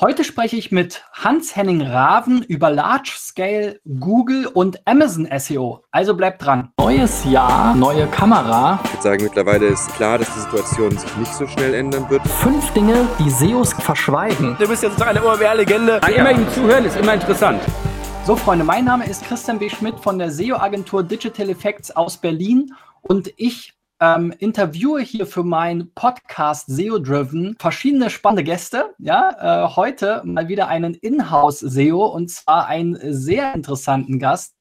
Heute spreche ich mit Hans-Henning Raven über Large Scale Google und Amazon SEO. Also bleibt dran. Neues Jahr, neue Kamera. Ich würde sagen, mittlerweile ist klar, dass die Situation sich nicht so schnell ändern wird. Fünf Dinge, die SEOs verschweigen. Du bist jetzt eine OMR-Legende. Immer ihm zuhören ist immer interessant. So, Freunde, mein Name ist Christian B. Schmidt von der SEO-Agentur Digital Effects aus Berlin und ich ähm, interviewe hier für meinen Podcast SEO Driven verschiedene spannende Gäste. Ja, äh, heute mal wieder einen Inhouse SEO und zwar einen sehr interessanten Gast,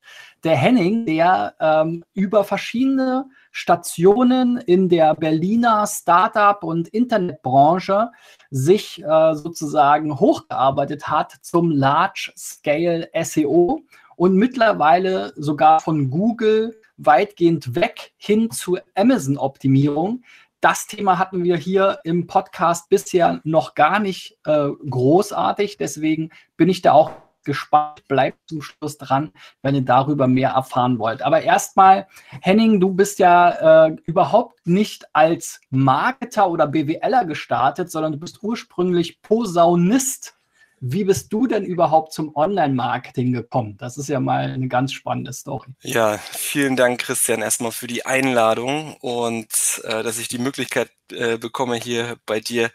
der Henning, der ähm, über verschiedene Stationen in der Berliner Startup- und Internetbranche sich äh, sozusagen hochgearbeitet hat zum Large Scale SEO und mittlerweile sogar von Google weitgehend weg hin zu Amazon-Optimierung. Das Thema hatten wir hier im Podcast bisher noch gar nicht äh, großartig. Deswegen bin ich da auch gespannt. Bleibt zum Schluss dran, wenn ihr darüber mehr erfahren wollt. Aber erstmal, Henning, du bist ja äh, überhaupt nicht als Marketer oder BWLer gestartet, sondern du bist ursprünglich Posaunist wie bist du denn überhaupt zum Online-Marketing gekommen? Das ist ja mal eine ganz spannende Story. Ja, vielen Dank, Christian, erstmal für die Einladung und äh, dass ich die Möglichkeit äh, bekomme, hier bei dir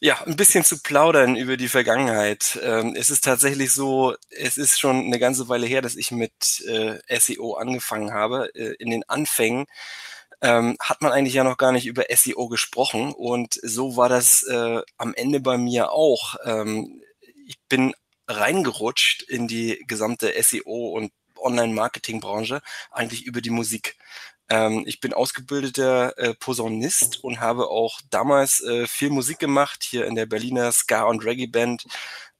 ja ein bisschen zu plaudern über die Vergangenheit. Ähm, es ist tatsächlich so, es ist schon eine ganze Weile her, dass ich mit äh, SEO angefangen habe. Äh, in den Anfängen ähm, hat man eigentlich ja noch gar nicht über SEO gesprochen und so war das äh, am Ende bei mir auch. Ähm, ich bin reingerutscht in die gesamte SEO und Online-Marketing-Branche eigentlich über die Musik. Ähm, ich bin ausgebildeter äh, Posaunist und habe auch damals äh, viel Musik gemacht, hier in der Berliner Ska- und Reggae-Band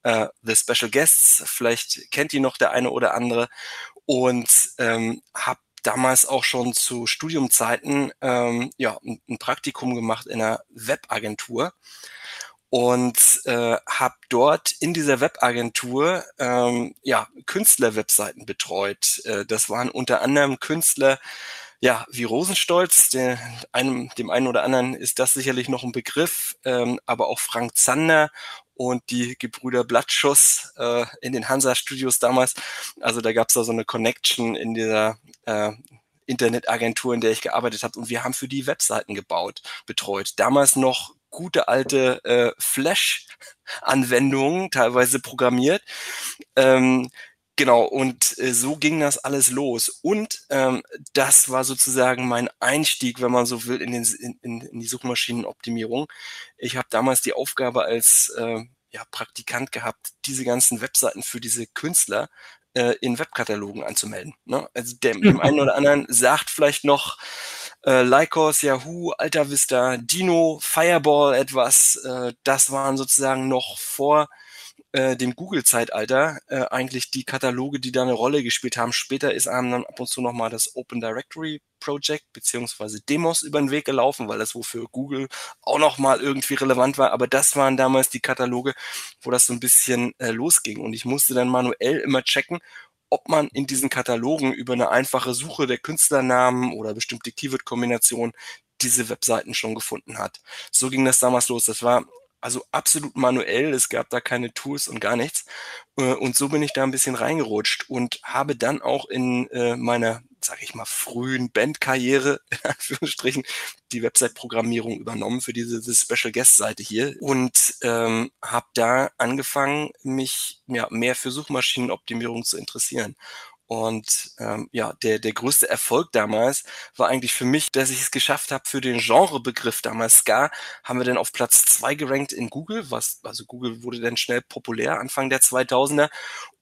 äh, The Special Guests. Vielleicht kennt die noch der eine oder andere. Und ähm, habe damals auch schon zu Studiumzeiten ähm, ja, ein Praktikum gemacht in einer Webagentur und äh, habe dort in dieser Webagentur ähm, ja Künstler-Webseiten betreut. Äh, das waren unter anderem Künstler, ja wie Rosenstolz, der, einem, dem einen oder anderen ist das sicherlich noch ein Begriff, ähm, aber auch Frank Zander und die Gebrüder Blattschuss äh, in den Hansa-Studios damals. Also da gab es da so eine Connection in dieser äh, Internetagentur, in der ich gearbeitet habe. Und wir haben für die Webseiten gebaut, betreut. Damals noch gute alte äh, Flash-Anwendungen, teilweise programmiert. Ähm, Genau, und äh, so ging das alles los. Und ähm, das war sozusagen mein Einstieg, wenn man so will, in, den, in, in die Suchmaschinenoptimierung. Ich habe damals die Aufgabe als äh, ja, Praktikant gehabt, diese ganzen Webseiten für diese Künstler äh, in Webkatalogen anzumelden. Ne? Also dem, dem einen oder anderen sagt vielleicht noch, äh, Lycos, Yahoo, Alta Vista, Dino, Fireball etwas. Äh, das waren sozusagen noch vor äh, dem Google-Zeitalter äh, eigentlich die Kataloge, die da eine Rolle gespielt haben. Später ist einem dann ab und zu nochmal das Open Directory Project beziehungsweise Demos über den Weg gelaufen, weil das wofür Google auch nochmal irgendwie relevant war. Aber das waren damals die Kataloge, wo das so ein bisschen äh, losging. Und ich musste dann manuell immer checken, ob man in diesen Katalogen über eine einfache Suche der Künstlernamen oder bestimmte Keyword-Kombinationen diese Webseiten schon gefunden hat. So ging das damals los. Das war also absolut manuell. Es gab da keine Tools und gar nichts. Äh, und so bin ich da ein bisschen reingerutscht und habe dann auch in äh, meiner, sage ich mal, frühen Bandkarriere, in Anführungsstrichen, die Website-Programmierung übernommen für diese, diese Special Guest-Seite hier und ähm, habe da angefangen, mich ja, mehr für Suchmaschinenoptimierung zu interessieren. Und ähm, ja, der, der größte Erfolg damals war eigentlich für mich, dass ich es geschafft habe, für den Genrebegriff damals Ska, haben wir dann auf Platz zwei gerankt in Google, was, also Google wurde dann schnell populär, Anfang der 2000er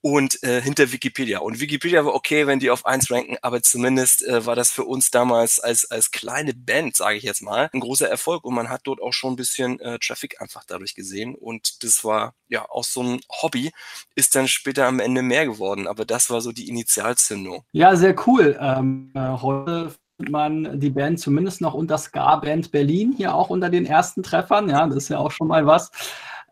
und äh, hinter Wikipedia. Und Wikipedia war okay, wenn die auf eins ranken, aber zumindest äh, war das für uns damals als, als kleine Band, sage ich jetzt mal, ein großer Erfolg. Und man hat dort auch schon ein bisschen äh, Traffic einfach dadurch gesehen. Und das war ja auch so ein Hobby, ist dann später am Ende mehr geworden, aber das war so die Initialzündung. Ja, sehr cool. Ähm, äh, heute man die Band zumindest noch unter Ska Band Berlin hier auch unter den ersten Treffern. Ja, das ist ja auch schon mal was.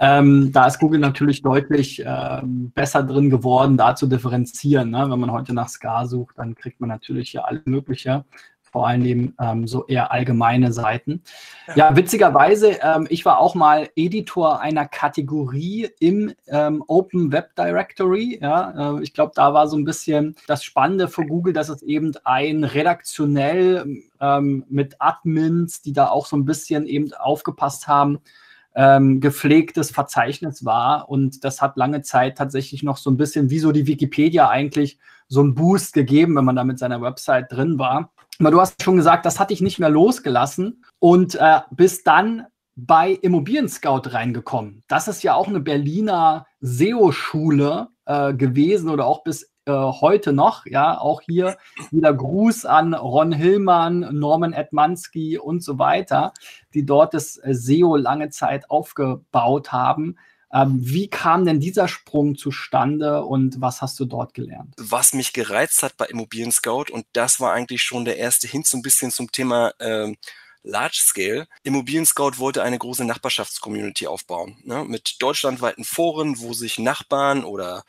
Ähm, da ist Google natürlich deutlich ähm, besser drin geworden, da zu differenzieren. Ne? Wenn man heute nach Ska sucht, dann kriegt man natürlich ja alles Mögliche vor allem ähm, so eher allgemeine Seiten. Ja, ja witzigerweise, ähm, ich war auch mal Editor einer Kategorie im ähm, Open Web Directory. Ja, äh, ich glaube, da war so ein bisschen das Spannende für Google, dass es eben ein redaktionell ähm, mit Admins, die da auch so ein bisschen eben aufgepasst haben, ähm, gepflegtes Verzeichnis war. Und das hat lange Zeit tatsächlich noch so ein bisschen wie so die Wikipedia eigentlich so einen Boost gegeben, wenn man da mit seiner Website drin war. Aber du hast schon gesagt, das hat dich nicht mehr losgelassen und äh, bist dann bei Immobilien Scout reingekommen. Das ist ja auch eine Berliner SEO-Schule äh, gewesen oder auch bis äh, heute noch. Ja, auch hier wieder Gruß an Ron Hillmann, Norman Edmanski und so weiter, die dort das äh, SEO lange Zeit aufgebaut haben. Ähm, wie kam denn dieser Sprung zustande und was hast du dort gelernt? Was mich gereizt hat bei Immobilien Scout und das war eigentlich schon der erste Hint so ein bisschen zum Thema ähm, Large Scale. Immobilien Scout wollte eine große Nachbarschaftscommunity aufbauen, ne, mit deutschlandweiten Foren, wo sich Nachbarn oder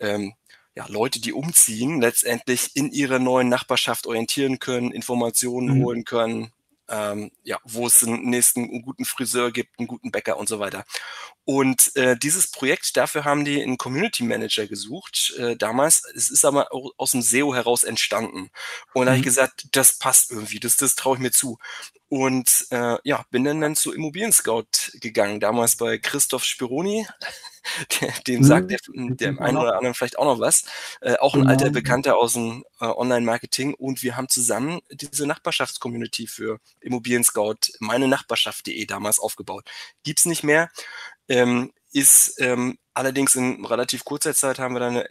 ähm, ja, Leute, die umziehen, letztendlich in ihrer neuen Nachbarschaft orientieren können, Informationen mhm. holen können, ähm, ja, wo es einen nächsten einen guten Friseur gibt, einen guten Bäcker und so weiter. Und äh, dieses Projekt, dafür haben die einen Community Manager gesucht. Äh, damals, es ist aber aus dem SEO heraus entstanden. Und mhm. da habe ich gesagt, das passt irgendwie, das, das traue ich mir zu. Und äh, ja, bin dann, dann zu Immobilien Scout gegangen, damals bei Christoph Spironi. dem mhm. sagt der, dem einen oder anderen vielleicht auch noch was. Äh, auch ein genau. alter Bekannter aus dem äh, Online-Marketing. Und wir haben zusammen diese Nachbarschaftscommunity für Immobilien Scout, meine Nachbarschaft.de damals aufgebaut. Gibt's nicht mehr. Ähm, ist ähm, allerdings in relativ kurzer Zeit haben wir da eine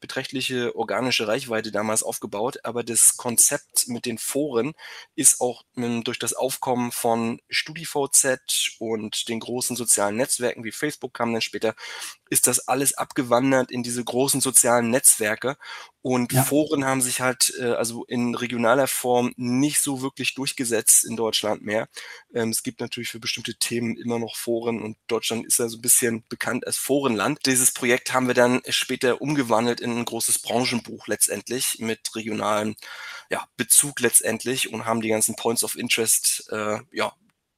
beträchtliche organische Reichweite damals aufgebaut, aber das Konzept mit den Foren ist auch ähm, durch das Aufkommen von StudiVZ und den großen sozialen Netzwerken wie Facebook kam dann später, ist das alles abgewandert in diese großen sozialen Netzwerke und ja. Foren haben sich halt äh, also in regionaler Form nicht so wirklich durchgesetzt in Deutschland mehr. Ähm, es gibt natürlich für bestimmte Themen immer noch Foren und Deutschland ist ja so ein bisschen bekannt als Forenland. Dieses Projekt haben wir dann später umgewandelt in ein großes Branchenbuch letztendlich mit regionalem ja, Bezug letztendlich und haben die ganzen Points of Interest äh, ja,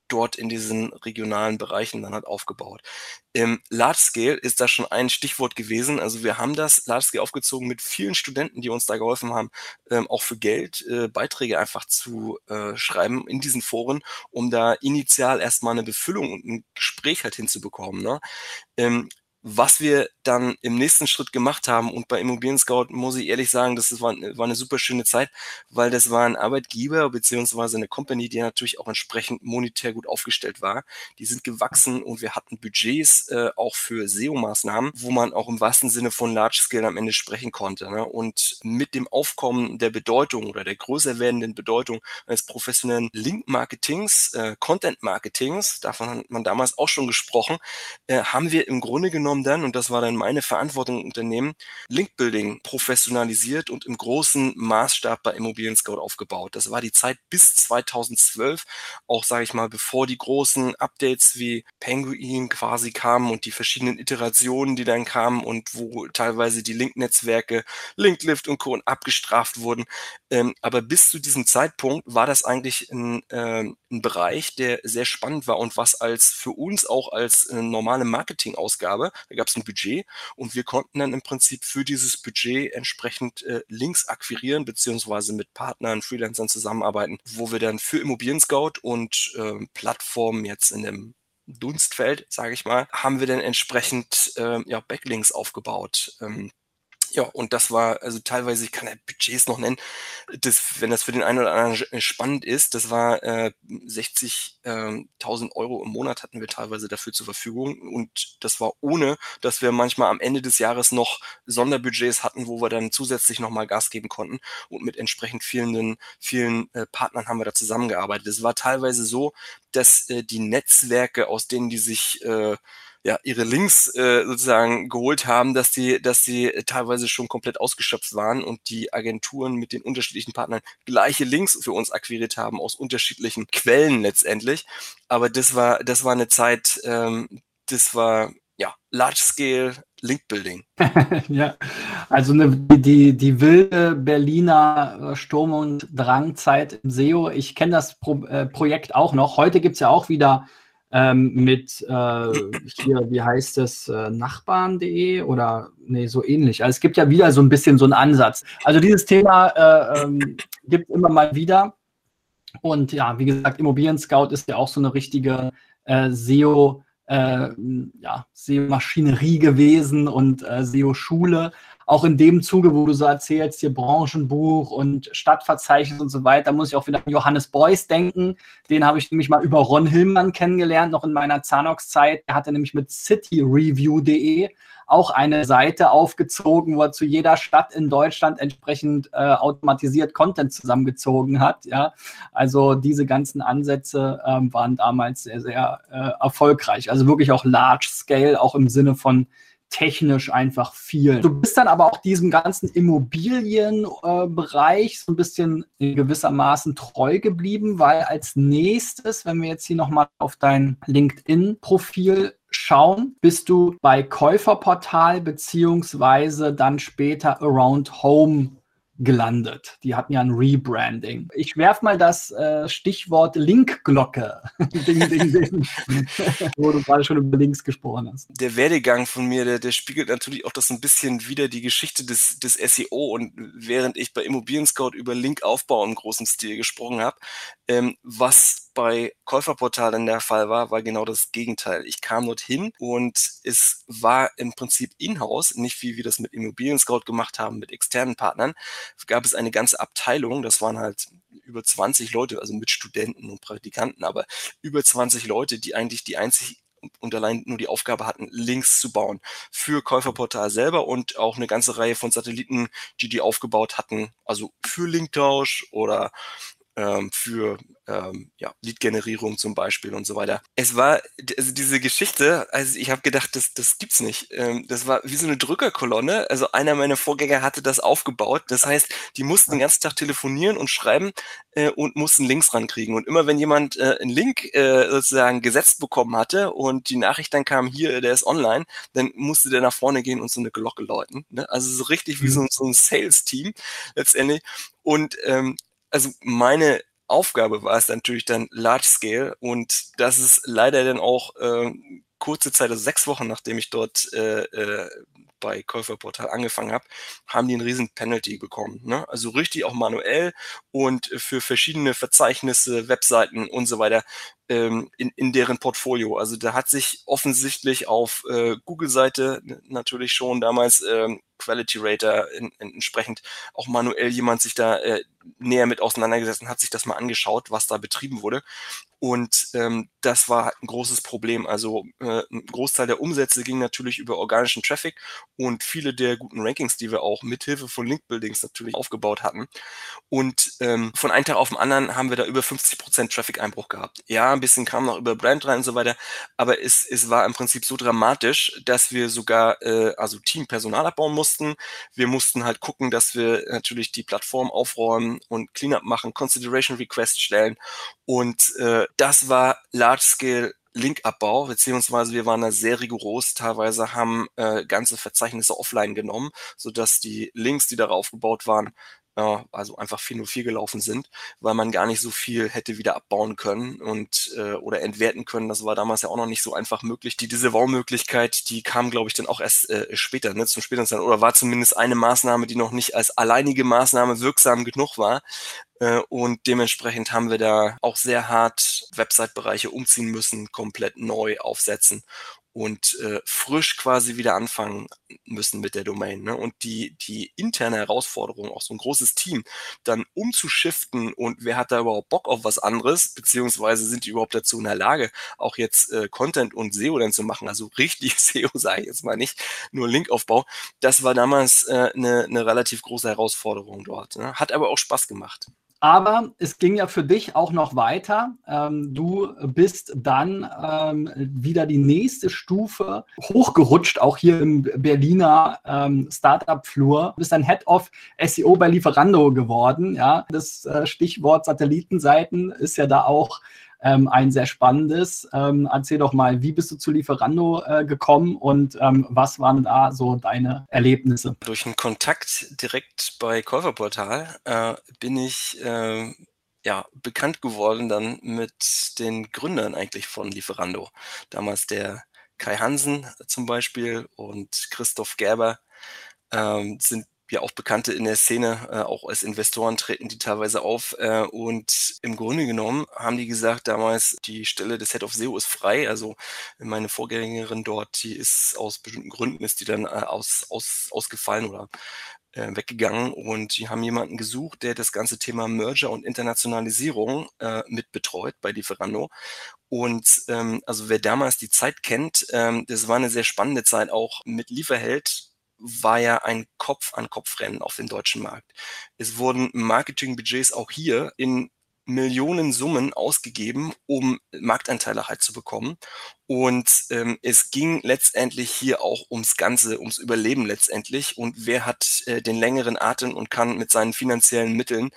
dort in diesen regionalen Bereichen dann halt aufgebaut. Im Large Scale ist das schon ein Stichwort gewesen. Also wir haben das Large Scale aufgezogen mit vielen Studenten, die uns da geholfen haben, ähm, auch für Geld äh, Beiträge einfach zu äh, schreiben in diesen Foren, um da initial erstmal eine Befüllung und ein Gespräch halt hinzubekommen. Ne? Ähm, was wir dann im nächsten Schritt gemacht haben und bei Immobilien Scout muss ich ehrlich sagen, das war, war eine super schöne Zeit, weil das war ein Arbeitgeber beziehungsweise eine Company, die natürlich auch entsprechend monetär gut aufgestellt war. Die sind gewachsen und wir hatten Budgets äh, auch für SEO-Maßnahmen, wo man auch im wahrsten Sinne von Large Scale am Ende sprechen konnte. Ne? Und mit dem Aufkommen der Bedeutung oder der größer werdenden Bedeutung eines professionellen Link-Marketings, äh, Content-Marketings, davon hat man damals auch schon gesprochen, äh, haben wir im Grunde genommen genommen dann, und das war dann meine Verantwortung im Unternehmen, Linkbuilding professionalisiert und im großen Maßstab bei Immobilien Scout aufgebaut. Das war die Zeit bis 2012, auch sage ich mal, bevor die großen Updates wie Penguin quasi kamen und die verschiedenen Iterationen, die dann kamen und wo teilweise die Link-Netzwerke, Linklift und Co. abgestraft wurden. Ähm, aber bis zu diesem Zeitpunkt war das eigentlich ein, äh, ein Bereich, der sehr spannend war und was als für uns auch als äh, normale Marketingausgabe da gab es ein Budget und wir konnten dann im Prinzip für dieses Budget entsprechend äh, Links akquirieren, beziehungsweise mit Partnern, Freelancern zusammenarbeiten, wo wir dann für Immobilien Scout und äh, Plattformen jetzt in dem Dunstfeld, sage ich mal, haben wir dann entsprechend äh, ja, Backlinks aufgebaut. Ähm, ja, und das war, also teilweise, ich kann ja Budgets noch nennen, das, wenn das für den einen oder anderen äh, spannend ist, das war äh, 60.000 äh, Euro im Monat hatten wir teilweise dafür zur Verfügung und das war ohne, dass wir manchmal am Ende des Jahres noch Sonderbudgets hatten, wo wir dann zusätzlich nochmal Gas geben konnten und mit entsprechend vielen, vielen äh, Partnern haben wir da zusammengearbeitet. Es war teilweise so, dass äh, die Netzwerke, aus denen die sich äh, ja, ihre Links äh, sozusagen geholt haben, dass die, dass die teilweise schon komplett ausgeschöpft waren und die Agenturen mit den unterschiedlichen Partnern gleiche Links für uns akquiriert haben aus unterschiedlichen Quellen letztendlich. Aber das war, das war eine Zeit, ähm, das war ja, Large Scale, Linkbuilding. ja, also eine, die, die wilde Berliner äh, Sturm- und Drangzeit im SEO. Ich kenne das Pro, äh, Projekt auch noch. Heute gibt es ja auch wieder ähm, mit äh, hier, wie heißt es, äh, Nachbarn.de oder nee, so ähnlich. Also es gibt ja wieder so ein bisschen so einen Ansatz. Also dieses Thema äh, ähm, gibt immer mal wieder. Und ja, wie gesagt, Immobilien Scout ist ja auch so eine richtige äh, SEO- äh, ja, SEO-Maschinerie gewesen und äh, SEO-Schule. Auch in dem Zuge, wo du so erzählst, hier Branchenbuch und Stadtverzeichnis und so weiter, muss ich auch wieder an Johannes Beuys denken. Den habe ich nämlich mal über Ron Hillmann kennengelernt, noch in meiner Zanox-Zeit. Der hatte nämlich mit cityreview.de auch eine Seite aufgezogen, wo er zu jeder Stadt in Deutschland entsprechend äh, automatisiert Content zusammengezogen hat. Ja, also diese ganzen Ansätze ähm, waren damals sehr, sehr äh, erfolgreich. Also wirklich auch Large Scale, auch im Sinne von technisch einfach viel. Du bist dann aber auch diesem ganzen Immobilienbereich äh, so ein bisschen gewissermaßen treu geblieben, weil als nächstes, wenn wir jetzt hier nochmal auf dein LinkedIn-Profil schauen, bist du bei Käuferportal beziehungsweise dann später Around Home gelandet. Die hatten ja ein Rebranding. Ich werfe mal das äh, Stichwort Linkglocke. ding, ding, ding. Wo du gerade schon über Links gesprochen hast. Der Werdegang von mir, der, der spiegelt natürlich auch das ein bisschen wieder die Geschichte des, des SEO. Und während ich bei Immobilien Scout über Linkaufbau im großen Stil gesprochen habe, ähm, was bei Käuferportalen der Fall war, war genau das Gegenteil. Ich kam dorthin und es war im Prinzip in-house, nicht wie wir das mit Immobilien Scout gemacht haben, mit externen Partnern, gab es eine ganze Abteilung, das waren halt über 20 Leute, also mit Studenten und Praktikanten, aber über 20 Leute, die eigentlich die einzig und allein nur die Aufgabe hatten, Links zu bauen für Käuferportal selber und auch eine ganze Reihe von Satelliten, die die aufgebaut hatten, also für Linktausch oder ähm, für ähm, ja, Lead-Generierung zum Beispiel und so weiter. Es war, also diese Geschichte, also ich habe gedacht, das, das gibt's nicht. Ähm, das war wie so eine Drückerkolonne. Also einer meiner Vorgänger hatte das aufgebaut. Das heißt, die mussten den ganzen Tag telefonieren und schreiben äh, und mussten Links rankriegen. Und immer wenn jemand äh, einen Link äh, sozusagen gesetzt bekommen hatte und die Nachricht dann kam, hier, der ist online, dann musste der nach vorne gehen und so eine Glocke läuten. Ne? Also so richtig wie so, mhm. so ein Sales-Team letztendlich. Und ähm, also meine Aufgabe war es natürlich dann Large Scale und das ist leider dann auch äh, kurze Zeit, also sechs Wochen nachdem ich dort äh, äh, bei Käuferportal angefangen habe, haben die einen riesen Penalty bekommen. Ne? Also richtig auch manuell und für verschiedene Verzeichnisse, Webseiten und so weiter ähm, in, in deren Portfolio. Also da hat sich offensichtlich auf äh, Google-Seite natürlich schon damals ähm, Quality Rater in, in, entsprechend auch manuell jemand sich da äh, näher mit auseinandergesetzt und hat sich das mal angeschaut, was da betrieben wurde. Und ähm, das war ein großes Problem. Also äh, ein Großteil der Umsätze ging natürlich über organischen Traffic und viele der guten Rankings, die wir auch mithilfe von Link-Buildings natürlich aufgebaut hatten. Und ähm, von einem Tag auf den anderen haben wir da über 50 Prozent Traffic-Einbruch gehabt. Ja, ein bisschen kam noch über Brand rein und so weiter, aber es, es war im Prinzip so dramatisch, dass wir sogar äh, also Teampersonal abbauen mussten. Wir mussten halt gucken, dass wir natürlich die Plattform aufräumen und Cleanup machen, Consideration Request stellen und äh, das war Large-Scale Linkabbau, beziehungsweise wir waren da sehr rigoros. Teilweise haben äh, ganze Verzeichnisse offline genommen, sodass die Links, die darauf gebaut waren, äh, also einfach 404 gelaufen sind, weil man gar nicht so viel hätte wieder abbauen können und äh, oder entwerten können. Das war damals ja auch noch nicht so einfach möglich. Die diese Disavow-Möglichkeit, die kam, glaube ich, dann auch erst äh, später, ne, zum späteren Zeit, oder war zumindest eine Maßnahme, die noch nicht als alleinige Maßnahme wirksam genug war. Äh, und dementsprechend haben wir da auch sehr hart Website-Bereiche umziehen müssen, komplett neu aufsetzen und äh, frisch quasi wieder anfangen müssen mit der Domain. Ne? Und die, die interne Herausforderung, auch so ein großes Team, dann umzuschiften und wer hat da überhaupt Bock auf was anderes, beziehungsweise sind die überhaupt dazu in der Lage, auch jetzt äh, Content und SEO dann zu machen, also richtig SEO sage ich jetzt mal nicht, nur Linkaufbau, das war damals eine äh, ne, ne relativ große Herausforderung dort. Ne? Hat aber auch Spaß gemacht. Aber es ging ja für dich auch noch weiter. Ähm, du bist dann ähm, wieder die nächste Stufe hochgerutscht, auch hier im Berliner ähm, Startup-Flur. Du bist ein Head of SEO bei Lieferando geworden. Ja? Das äh, Stichwort Satellitenseiten ist ja da auch ähm, ein sehr spannendes. Ähm, erzähl doch mal, wie bist du zu Lieferando äh, gekommen und ähm, was waren da so deine Erlebnisse? Durch einen Kontakt direkt bei Käuferportal äh, bin ich äh, ja, bekannt geworden dann mit den Gründern eigentlich von Lieferando. Damals der Kai Hansen zum Beispiel und Christoph Gerber ähm, sind ja auch Bekannte in der Szene, äh, auch als Investoren treten die teilweise auf. Äh, und im Grunde genommen haben die gesagt damals, die Stelle des Head of SEO ist frei. Also meine Vorgängerin dort, die ist aus bestimmten Gründen, ist die dann äh, aus, aus, ausgefallen oder äh, weggegangen und die haben jemanden gesucht, der das ganze Thema Merger und Internationalisierung äh, mit betreut bei Lieferando. Und ähm, also wer damals die Zeit kennt, ähm, das war eine sehr spannende Zeit auch mit Lieferheld war ja ein Kopf-an-Kopf-Rennen auf dem deutschen Markt. Es wurden Marketingbudgets auch hier in Millionen Summen ausgegeben, um Marktanteile halt zu bekommen. Und ähm, es ging letztendlich hier auch ums Ganze, ums Überleben letztendlich. Und wer hat äh, den längeren Atem und kann mit seinen finanziellen Mitteln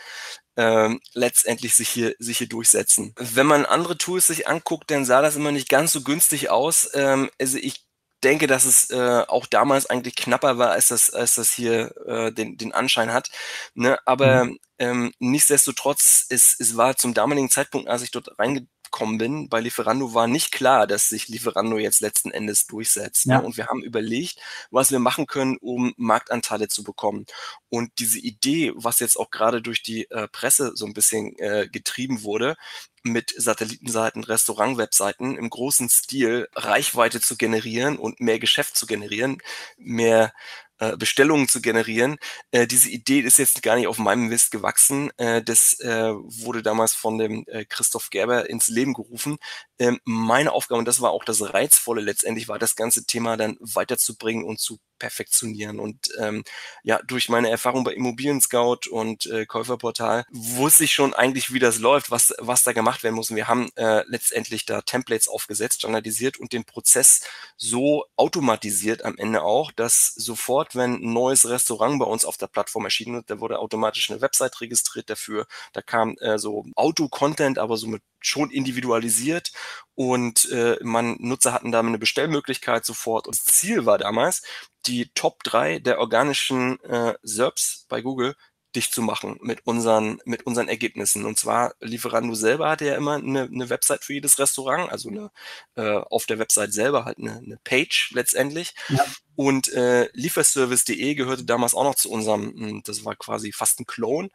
ähm, letztendlich sich hier, sich hier durchsetzen. Wenn man andere Tools sich anguckt, dann sah das immer nicht ganz so günstig aus. Ähm, also ich denke, dass es äh, auch damals eigentlich knapper war, als das, als das hier äh, den, den Anschein hat. Ne? Aber mhm. ähm, nichtsdestotrotz, es, es war zum damaligen Zeitpunkt, als ich dort reinge gekommen bin, bei Lieferando war nicht klar, dass sich Lieferando jetzt letzten Endes durchsetzt. Ne? Ja. Ne? Und wir haben überlegt, was wir machen können, um Marktanteile zu bekommen. Und diese Idee, was jetzt auch gerade durch die äh, Presse so ein bisschen äh, getrieben wurde, mit Satellitenseiten, Restaurant-Webseiten im großen Stil Reichweite zu generieren und mehr Geschäft zu generieren, mehr äh, Bestellungen zu generieren. Äh, diese Idee ist jetzt gar nicht auf meinem Mist gewachsen. Äh, das äh, wurde damals von dem äh, Christoph Gerber ins Leben gerufen. Ähm, meine Aufgabe, und das war auch das Reizvolle letztendlich, war das ganze Thema dann weiterzubringen und zu perfektionieren. Und ähm, ja, durch meine Erfahrung bei Immobilien Scout und äh, Käuferportal wusste ich schon eigentlich, wie das läuft, was, was da gemacht werden muss. Und wir haben äh, letztendlich da Templates aufgesetzt, standardisiert und den Prozess so automatisiert am Ende auch, dass sofort, wenn ein neues Restaurant bei uns auf der Plattform erschienen wird, da wurde automatisch eine Website registriert dafür. Da kam äh, so Auto-Content, aber so mit schon individualisiert und äh, man Nutzer hatten da eine Bestellmöglichkeit sofort. Und das Ziel war damals, die Top 3 der organischen äh, SERPs bei Google dicht zu machen mit unseren, mit unseren Ergebnissen. Und zwar Lieferando selber hatte ja immer eine, eine Website für jedes Restaurant, also eine, äh, auf der Website selber halt eine, eine Page letztendlich. Ja. Und äh, Lieferservice.de gehörte damals auch noch zu unserem, hm, das war quasi fast ein Clone.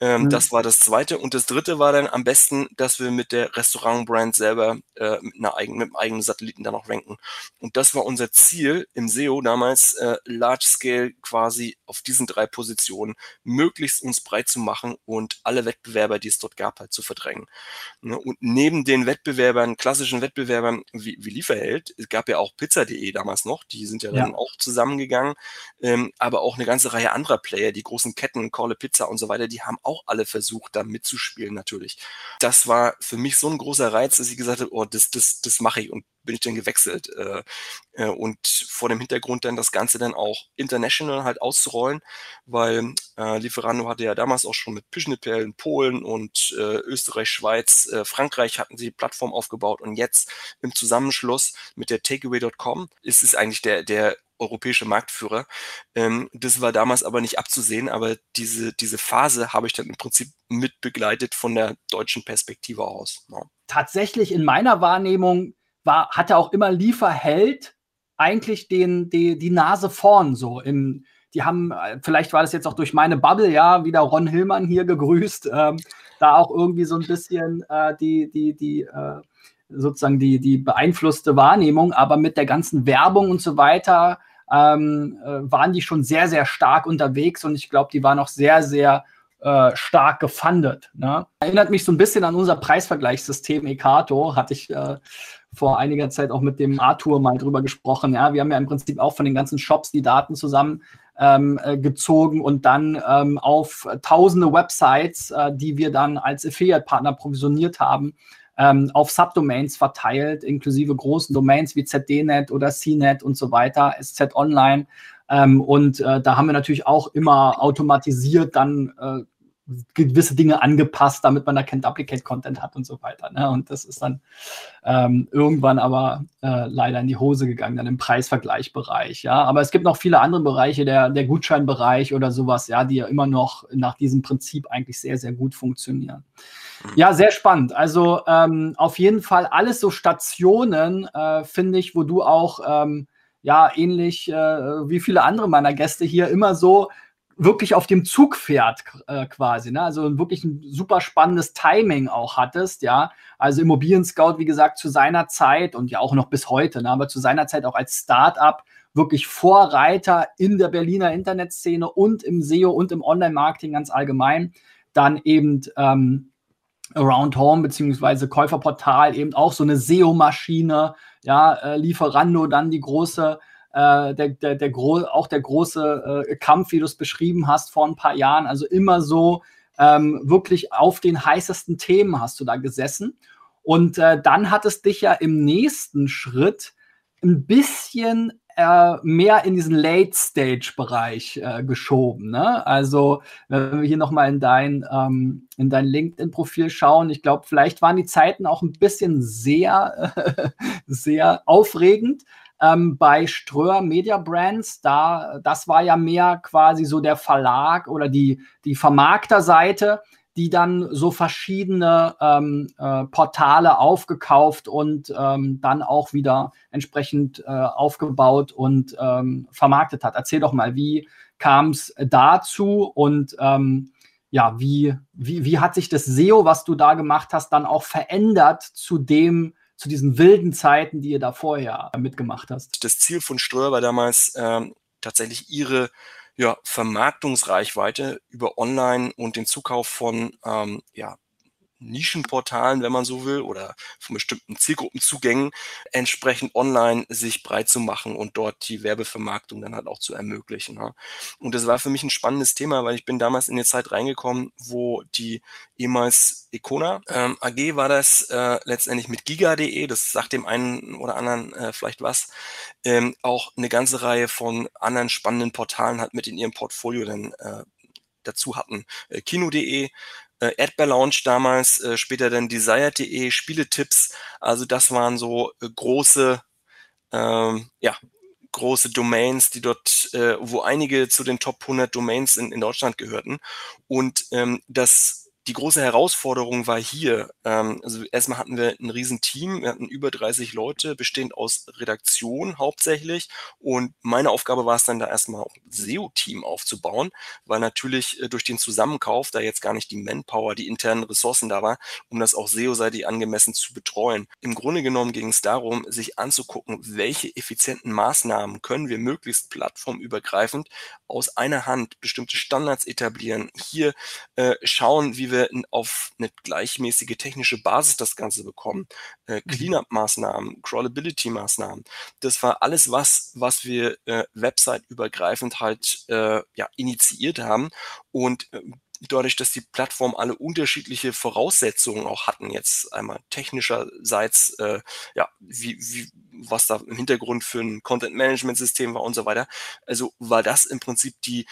Ähm, mhm. Das war das zweite. Und das dritte war dann am besten, dass wir mit der Restaurant-Brand selber äh, mit, einer eigenen, mit einem eigenen Satelliten dann noch ranken. Und das war unser Ziel im SEO damals, äh, Large Scale quasi auf diesen drei Positionen möglichst uns breit zu machen und alle Wettbewerber, die es dort gab, halt zu verdrängen. Ne? Und neben den Wettbewerbern, klassischen Wettbewerbern wie, wie Lieferheld, es gab ja auch Pizza.de damals noch, die sind ja, ja. dann auch zusammengegangen, ähm, aber auch eine ganze Reihe anderer Player, die großen Ketten, Call Pizza und so weiter, die haben auch alle versucht, da mitzuspielen natürlich. Das war für mich so ein großer Reiz, dass ich gesagt habe, oh, das, das, das mache ich und bin ich dann gewechselt. Äh, äh, und vor dem Hintergrund dann das Ganze dann auch international halt auszurollen, weil äh, Lieferando hatte ja damals auch schon mit Pischnepel in Polen und Österreich, Schweiz, Frankreich hatten sie die Plattform aufgebaut und jetzt im Zusammenschluss mit der Takeaway.com ist es eigentlich der, der europäische Marktführer. Ähm, das war damals aber nicht abzusehen, aber diese, diese Phase habe ich dann im Prinzip mit begleitet von der deutschen Perspektive aus. Ja. Tatsächlich in meiner Wahrnehmung war, hatte auch immer Lieferheld eigentlich den, die, die Nase vorn so im, die haben, vielleicht war das jetzt auch durch meine Bubble, ja, wieder Ron Hillmann hier gegrüßt, ähm, da auch irgendwie so ein bisschen äh, die, die, die, äh, sozusagen die, die beeinflusste Wahrnehmung, aber mit der ganzen Werbung und so weiter ähm, äh, waren die schon sehr, sehr stark unterwegs und ich glaube, die waren auch sehr, sehr äh, stark gefundet. Ne? Erinnert mich so ein bisschen an unser Preisvergleichssystem Ekato, hatte ich äh, vor einiger Zeit auch mit dem Arthur mal drüber gesprochen. Ja, wir haben ja im Prinzip auch von den ganzen Shops die Daten zusammen ähm, äh, gezogen und dann ähm, auf tausende Websites, äh, die wir dann als Affiliate-Partner provisioniert haben, ähm, auf Subdomains verteilt, inklusive großen Domains wie ZDNet oder CNET und so weiter, SZ Online. Ähm, und äh, da haben wir natürlich auch immer automatisiert dann äh, gewisse Dinge angepasst, damit man da kein Duplicate-Content hat und so weiter. Ne? Und das ist dann ähm, irgendwann aber äh, leider in die Hose gegangen, dann im Preisvergleichbereich. Ja, aber es gibt noch viele andere Bereiche, der, der Gutscheinbereich oder sowas, ja, die ja immer noch nach diesem Prinzip eigentlich sehr, sehr gut funktionieren. Ja, sehr spannend. Also ähm, auf jeden Fall alles so Stationen, äh, finde ich, wo du auch ähm, ja ähnlich äh, wie viele andere meiner Gäste hier immer so wirklich auf dem Zug fährt äh, quasi, ne? Also wirklich ein super spannendes Timing auch hattest, ja. Also Immobilien Scout, wie gesagt, zu seiner Zeit und ja auch noch bis heute, ne? aber zu seiner Zeit auch als Startup wirklich Vorreiter in der Berliner Internetszene und im SEO und im Online-Marketing ganz allgemein. Dann eben ähm, Around Home beziehungsweise Käuferportal eben auch so eine SEO-Maschine, ja, äh, Lieferando dann die große äh, der, der, der gro auch der große äh, Kampf, wie du es beschrieben hast vor ein paar Jahren. Also immer so ähm, wirklich auf den heißesten Themen hast du da gesessen. Und äh, dann hat es dich ja im nächsten Schritt ein bisschen äh, mehr in diesen Late-Stage-Bereich äh, geschoben. Ne? Also, wenn wir hier nochmal in dein, ähm, in dein LinkedIn-Profil schauen, ich glaube, vielleicht waren die Zeiten auch ein bisschen sehr, sehr aufregend ähm, bei Ströer Media Brands, da, das war ja mehr quasi so der Verlag oder die, die Vermarkterseite, die dann so verschiedene ähm, äh, Portale aufgekauft und ähm, dann auch wieder entsprechend äh, aufgebaut und ähm, vermarktet hat. Erzähl doch mal, wie kam es dazu und ähm, ja, wie, wie, wie hat sich das SEO, was du da gemacht hast, dann auch verändert zu dem, zu diesen wilden Zeiten, die ihr da vorher mitgemacht hast? Das Ziel von Ströer war damals ähm, tatsächlich ihre ja, Vermarktungsreichweite über Online und den Zukauf von ähm, ja, Nischenportalen, wenn man so will, oder von bestimmten Zielgruppenzugängen entsprechend online sich breit zu machen und dort die Werbevermarktung dann halt auch zu ermöglichen. Ja. Und das war für mich ein spannendes Thema, weil ich bin damals in die Zeit reingekommen, wo die ehemals Icona ähm, AG war das äh, letztendlich mit giga.de, das sagt dem einen oder anderen äh, vielleicht was, ähm, auch eine ganze Reihe von anderen spannenden Portalen hat mit in ihrem Portfolio dann äh, dazu hatten. Äh, Kino.de, äh, Adbear Launch damals, äh, später dann Desired.de, Spieletipps. Also das waren so äh, große, ähm, ja, große Domains, die dort, äh, wo einige zu den Top 100 Domains in, in Deutschland gehörten. Und ähm, das die große Herausforderung war hier, ähm, also erstmal hatten wir ein Riesenteam, wir hatten über 30 Leute, bestehend aus Redaktion hauptsächlich. Und meine Aufgabe war es dann da erstmal auch SEO-Team aufzubauen, weil natürlich äh, durch den Zusammenkauf da jetzt gar nicht die Manpower, die internen Ressourcen da war, um das auch SEO-seitig angemessen zu betreuen. Im Grunde genommen ging es darum, sich anzugucken, welche effizienten Maßnahmen können wir möglichst plattformübergreifend aus einer Hand bestimmte Standards etablieren, hier äh, schauen, wie wir wir auf eine gleichmäßige technische Basis das Ganze bekommen. Äh, mhm. Cleanup-Maßnahmen, Crawlability-Maßnahmen. Das war alles was, was wir äh, website-übergreifend halt äh, ja, initiiert haben und äh, dadurch, dass die Plattformen alle unterschiedliche Voraussetzungen auch hatten, jetzt einmal technischerseits, äh, ja, wie, wie, was da im Hintergrund für ein Content-Management-System war und so weiter. Also war das im Prinzip die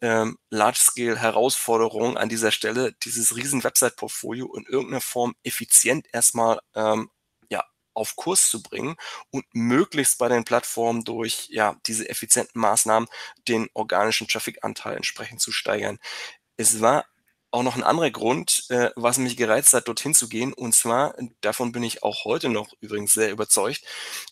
ähm, Large-Scale-Herausforderung an dieser Stelle, dieses riesen Website-Portfolio in irgendeiner Form effizient erstmal ähm, ja, auf Kurs zu bringen und möglichst bei den Plattformen durch ja, diese effizienten Maßnahmen den organischen Traffic-Anteil entsprechend zu steigern. Es war auch noch ein anderer Grund, äh, was mich gereizt hat, dorthin zu gehen. Und zwar, davon bin ich auch heute noch übrigens sehr überzeugt,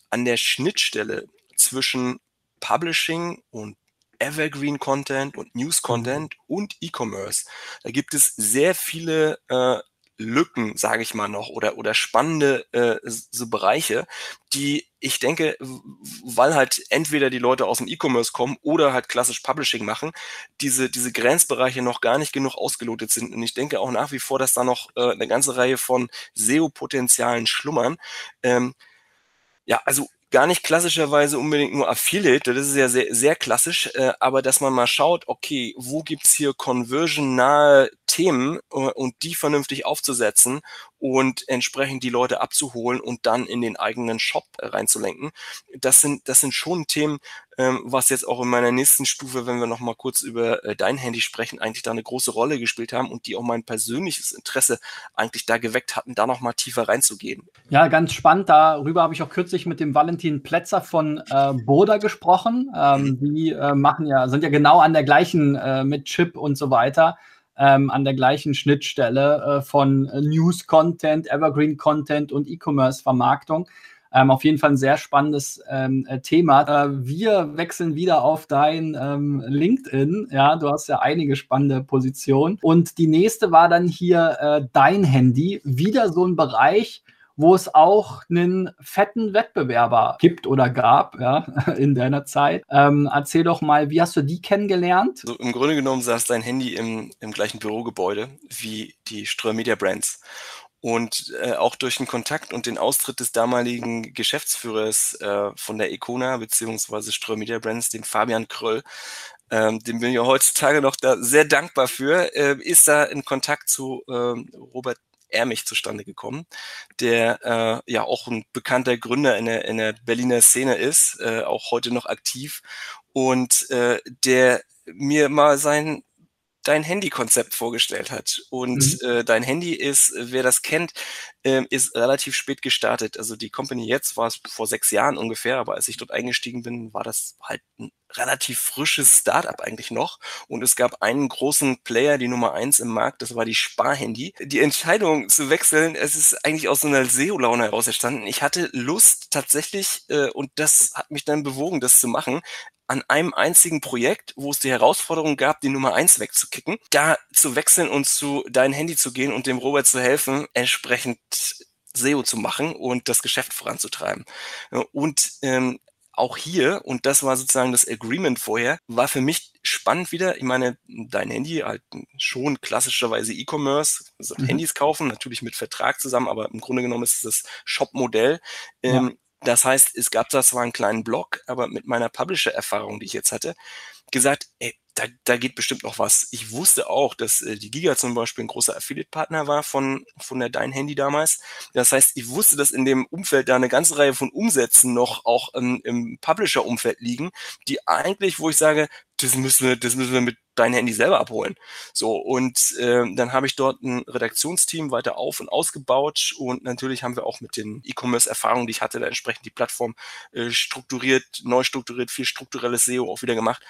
an der Schnittstelle zwischen Publishing und Evergreen Content und News mhm. Content und E-Commerce. Da gibt es sehr viele äh, Lücken, sage ich mal noch, oder, oder spannende äh, so Bereiche, die ich denke, weil halt entweder die Leute aus dem E-Commerce kommen oder halt klassisch Publishing machen, diese, diese Grenzbereiche noch gar nicht genug ausgelotet sind. Und ich denke auch nach wie vor, dass da noch äh, eine ganze Reihe von SEO-Potenzialen schlummern. Ähm, ja, also gar nicht klassischerweise unbedingt nur Affiliate, das ist ja sehr, sehr klassisch, äh, aber dass man mal schaut, okay, wo gibt's hier conversion-nahe Themen äh, und die vernünftig aufzusetzen und entsprechend die Leute abzuholen und dann in den eigenen Shop reinzulenken. Das sind, das sind schon Themen, ähm, was jetzt auch in meiner nächsten Stufe, wenn wir nochmal kurz über äh, dein Handy sprechen, eigentlich da eine große Rolle gespielt haben und die auch mein persönliches Interesse eigentlich da geweckt hatten, da nochmal tiefer reinzugehen. Ja, ganz spannend. Darüber habe ich auch kürzlich mit dem Valentin Plätzer von äh, Boda gesprochen. Ähm, die äh, machen ja, sind ja genau an der gleichen äh, mit Chip und so weiter ähm, an der gleichen Schnittstelle äh, von äh, News-Content, Evergreen-Content und E-Commerce-Vermarktung. Ähm, auf jeden Fall ein sehr spannendes ähm, äh, Thema. Äh, wir wechseln wieder auf dein ähm, LinkedIn. Ja, du hast ja einige spannende Positionen. Und die nächste war dann hier äh, dein Handy. Wieder so ein Bereich, wo es auch einen fetten Wettbewerber gibt oder gab ja, in deiner Zeit. Ähm, erzähl doch mal, wie hast du die kennengelernt? So, Im Grunde genommen saß dein Handy im, im gleichen Bürogebäude wie die Ströer Media Brands. Und äh, auch durch den Kontakt und den Austritt des damaligen Geschäftsführers äh, von der Econa beziehungsweise Ströer Media Brands, dem Fabian Kröll, ähm, dem bin ich heutzutage noch da sehr dankbar für, äh, ist da in Kontakt zu ähm, Robert Ermich zustande gekommen, der äh, ja auch ein bekannter Gründer in der, in der Berliner Szene ist, äh, auch heute noch aktiv und äh, der mir mal sein dein Handy-Konzept vorgestellt hat. Und mhm. äh, dein Handy ist, wer das kennt, äh, ist relativ spät gestartet. Also die Company jetzt war es vor sechs Jahren ungefähr, aber als ich dort eingestiegen bin, war das halt ein relativ frisches Startup eigentlich noch. Und es gab einen großen Player, die Nummer eins im Markt, das war die Sparhandy. Die Entscheidung zu wechseln, es ist eigentlich aus so einer SEO-Laune heraus entstanden. Ich hatte Lust tatsächlich, äh, und das hat mich dann bewogen, das zu machen, an einem einzigen Projekt, wo es die Herausforderung gab, die Nummer eins wegzukicken, da zu wechseln und zu dein Handy zu gehen und dem Robert zu helfen, entsprechend SEO zu machen und das Geschäft voranzutreiben. Und ähm, auch hier, und das war sozusagen das Agreement vorher, war für mich spannend wieder. Ich meine, dein Handy halt schon klassischerweise E-Commerce, also mhm. Handys kaufen, natürlich mit Vertrag zusammen, aber im Grunde genommen ist es das Shop-Modell. Ja. Das heißt, es gab da zwar einen kleinen Blog, aber mit meiner Publisher-Erfahrung, die ich jetzt hatte, gesagt, ey, da, da geht bestimmt noch was. Ich wusste auch, dass äh, die Giga zum Beispiel ein großer Affiliate-Partner war von, von der Dein Handy damals. Das heißt, ich wusste, dass in dem Umfeld da eine ganze Reihe von Umsätzen noch auch ähm, im Publisher-Umfeld liegen, die eigentlich, wo ich sage, das müssen wir, das müssen wir mit dein Handy selber abholen. So, und äh, dann habe ich dort ein Redaktionsteam weiter auf und ausgebaut und natürlich haben wir auch mit den E-Commerce-Erfahrungen, die ich hatte, da entsprechend die Plattform äh, strukturiert, neu strukturiert, viel strukturelles SEO auch wieder gemacht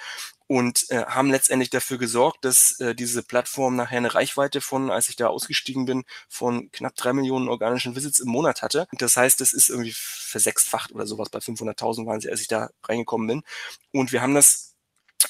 und äh, haben letztendlich dafür gesorgt, dass äh, diese Plattform nachher eine Reichweite von, als ich da ausgestiegen bin, von knapp drei Millionen organischen Visits im Monat hatte. Das heißt, das ist irgendwie versechsfacht oder sowas. Bei 500.000 waren sie, als ich da reingekommen bin. Und wir haben das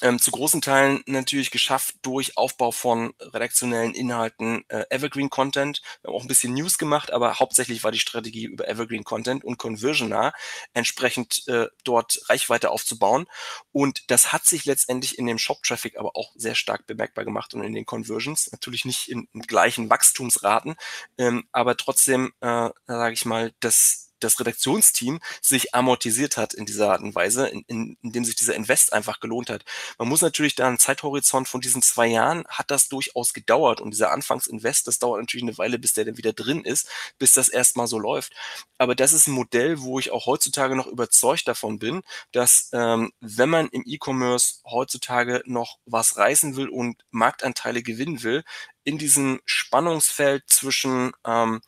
ähm, zu großen Teilen natürlich geschafft durch Aufbau von redaktionellen Inhalten, äh, Evergreen Content. Wir haben auch ein bisschen News gemacht, aber hauptsächlich war die Strategie über Evergreen Content und Conversion nah, entsprechend äh, dort Reichweite aufzubauen. Und das hat sich letztendlich in dem Shop-Traffic aber auch sehr stark bemerkbar gemacht und in den Conversions. Natürlich nicht in, in gleichen Wachstumsraten, ähm, aber trotzdem, äh, sage ich mal, das das Redaktionsteam sich amortisiert hat in dieser Art und Weise, in, in, in dem sich dieser Invest einfach gelohnt hat. Man muss natürlich da einen Zeithorizont von diesen zwei Jahren hat das durchaus gedauert und dieser Anfangsinvest, das dauert natürlich eine Weile, bis der dann wieder drin ist, bis das erstmal so läuft. Aber das ist ein Modell, wo ich auch heutzutage noch überzeugt davon bin, dass ähm, wenn man im E-Commerce heutzutage noch was reißen will und Marktanteile gewinnen will, in diesem Spannungsfeld zwischen ähm,